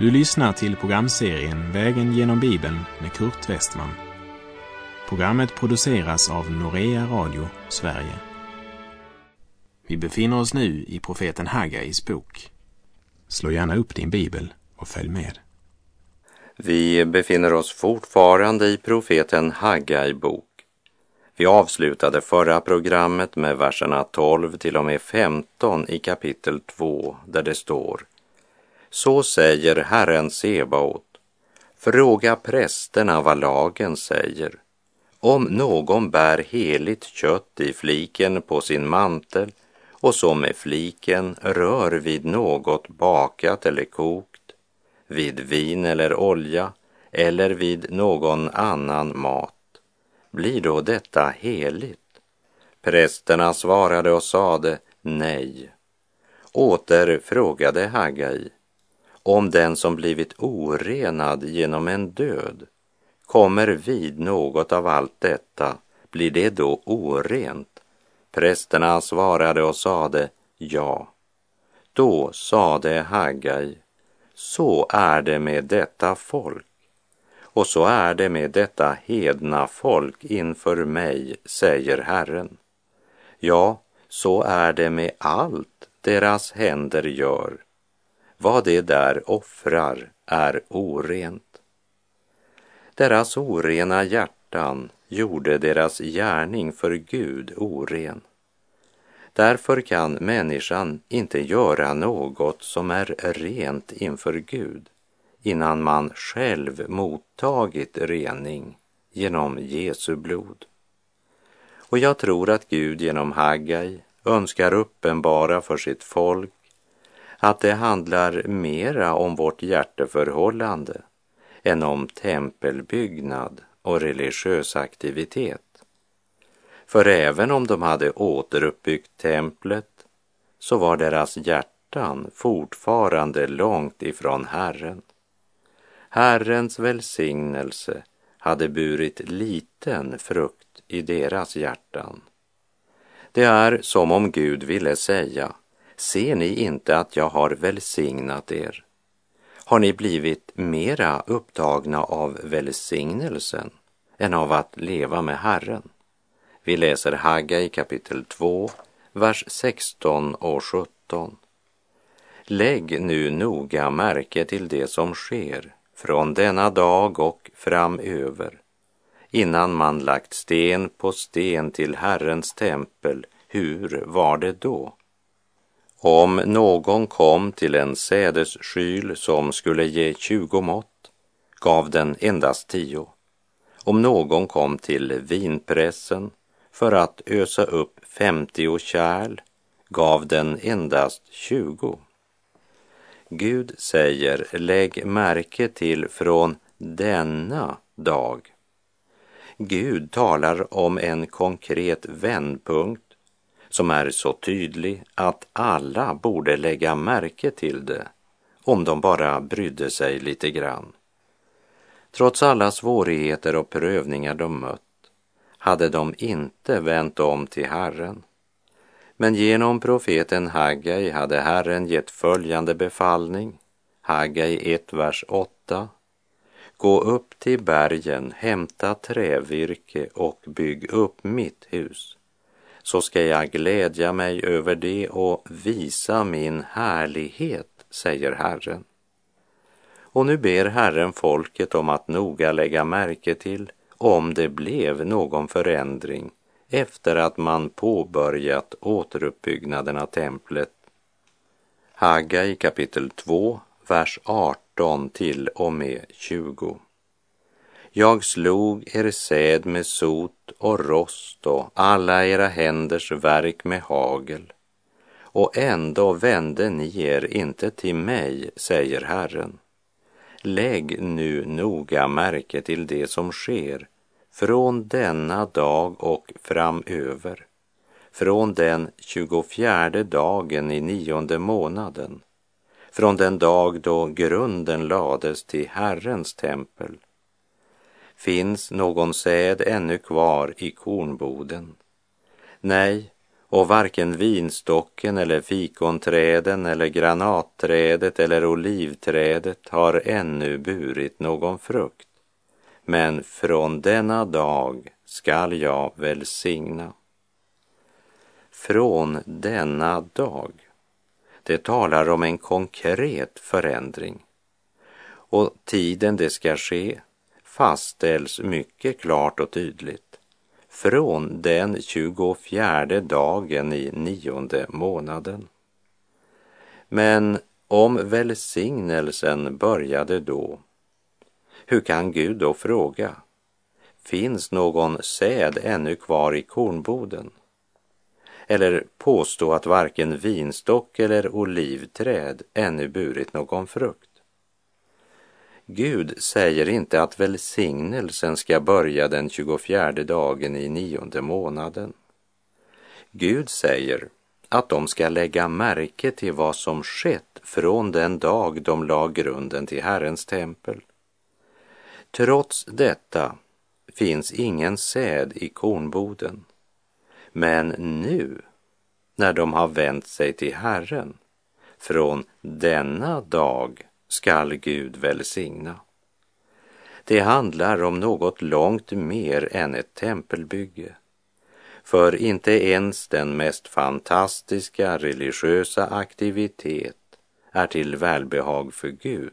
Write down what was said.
Du lyssnar till programserien Vägen genom Bibeln med Kurt Westman. Programmet produceras av Norea Radio Sverige. Vi befinner oss nu i profeten Haggais bok. Slå gärna upp din bibel och följ med. Vi befinner oss fortfarande i profeten Haggai bok. Vi avslutade förra programmet med verserna 12 till och med 15 i kapitel 2 där det står så säger Herren Sebaot, fråga prästerna vad lagen säger. Om någon bär heligt kött i fliken på sin mantel och så med fliken rör vid något bakat eller kokt, vid vin eller olja eller vid någon annan mat, blir då detta heligt? Prästerna svarade och sade nej. Åter frågade Hagai om den som blivit orenad genom en död kommer vid något av allt detta, blir det då orent? Prästerna svarade och sade ja. Då sade Hagai, så är det med detta folk och så är det med detta hedna folk inför mig, säger Herren. Ja, så är det med allt deras händer gör. Vad det där offrar är orent. Deras orena hjärtan gjorde deras gärning för Gud oren. Därför kan människan inte göra något som är rent inför Gud innan man själv mottagit rening genom Jesu blod. Och jag tror att Gud genom Haggai önskar uppenbara för sitt folk att det handlar mera om vårt hjärteförhållande än om tempelbyggnad och religiös aktivitet. För även om de hade återuppbyggt templet så var deras hjärtan fortfarande långt ifrån Herren. Herrens välsignelse hade burit liten frukt i deras hjärtan. Det är som om Gud ville säga, ser ni inte att jag har välsignat er? Har ni blivit mera upptagna av välsignelsen än av att leva med Herren? Vi läser Haggai kapitel 2, vers 16 och 17. Lägg nu noga märke till det som sker från denna dag och framöver, innan man lagt sten på sten till Herrens tempel, hur var det då? Om någon kom till en sädesskyl som skulle ge tjugo mått, gav den endast tio. Om någon kom till vinpressen för att ösa upp femtio kärl, gav den endast tjugo. Gud säger, lägg märke till från denna dag. Gud talar om en konkret vändpunkt som är så tydlig att alla borde lägga märke till det om de bara brydde sig lite grann. Trots alla svårigheter och prövningar de mött hade de inte vänt om till Herren men genom profeten Haggai hade Herren gett följande befallning. Haggai 1, vers 8. Gå upp till bergen, hämta trävirke och bygg upp mitt hus. Så ska jag glädja mig över det och visa min härlighet, säger Herren. Och nu ber Herren folket om att noga lägga märke till om det blev någon förändring efter att man påbörjat återuppbyggnaden av templet. Haggai kapitel 2, vers 18 till och med 20. Jag slog er säd med sot och rost och alla era händers verk med hagel. Och ändå vände ni er inte till mig, säger Herren. Lägg nu noga märke till det som sker från denna dag och framöver, från den 24 dagen i nionde månaden, från den dag då grunden lades till Herrens tempel. Finns någon säd ännu kvar i kornboden? Nej, och varken vinstocken eller fikonträden eller granatträdet eller olivträdet har ännu burit någon frukt. Men från denna dag skall jag välsigna. Från denna dag. Det talar om en konkret förändring. Och tiden det ska ske fastställs mycket klart och tydligt från den 24 dagen i nionde månaden. Men om välsignelsen började då, hur kan Gud då fråga? Finns någon säd ännu kvar i kornboden? Eller påstå att varken vinstock eller olivträd ännu burit någon frukt? Gud säger inte att välsignelsen ska börja den 24 dagen i nionde månaden. Gud säger att de ska lägga märke till vad som skett från den dag de la grunden till Herrens tempel. Trots detta finns ingen säd i kornboden. Men nu, när de har vänt sig till Herren, från denna dag skall Gud välsigna. Det handlar om något långt mer än ett tempelbygge. För inte ens den mest fantastiska religiösa aktivitet är till välbehag för Gud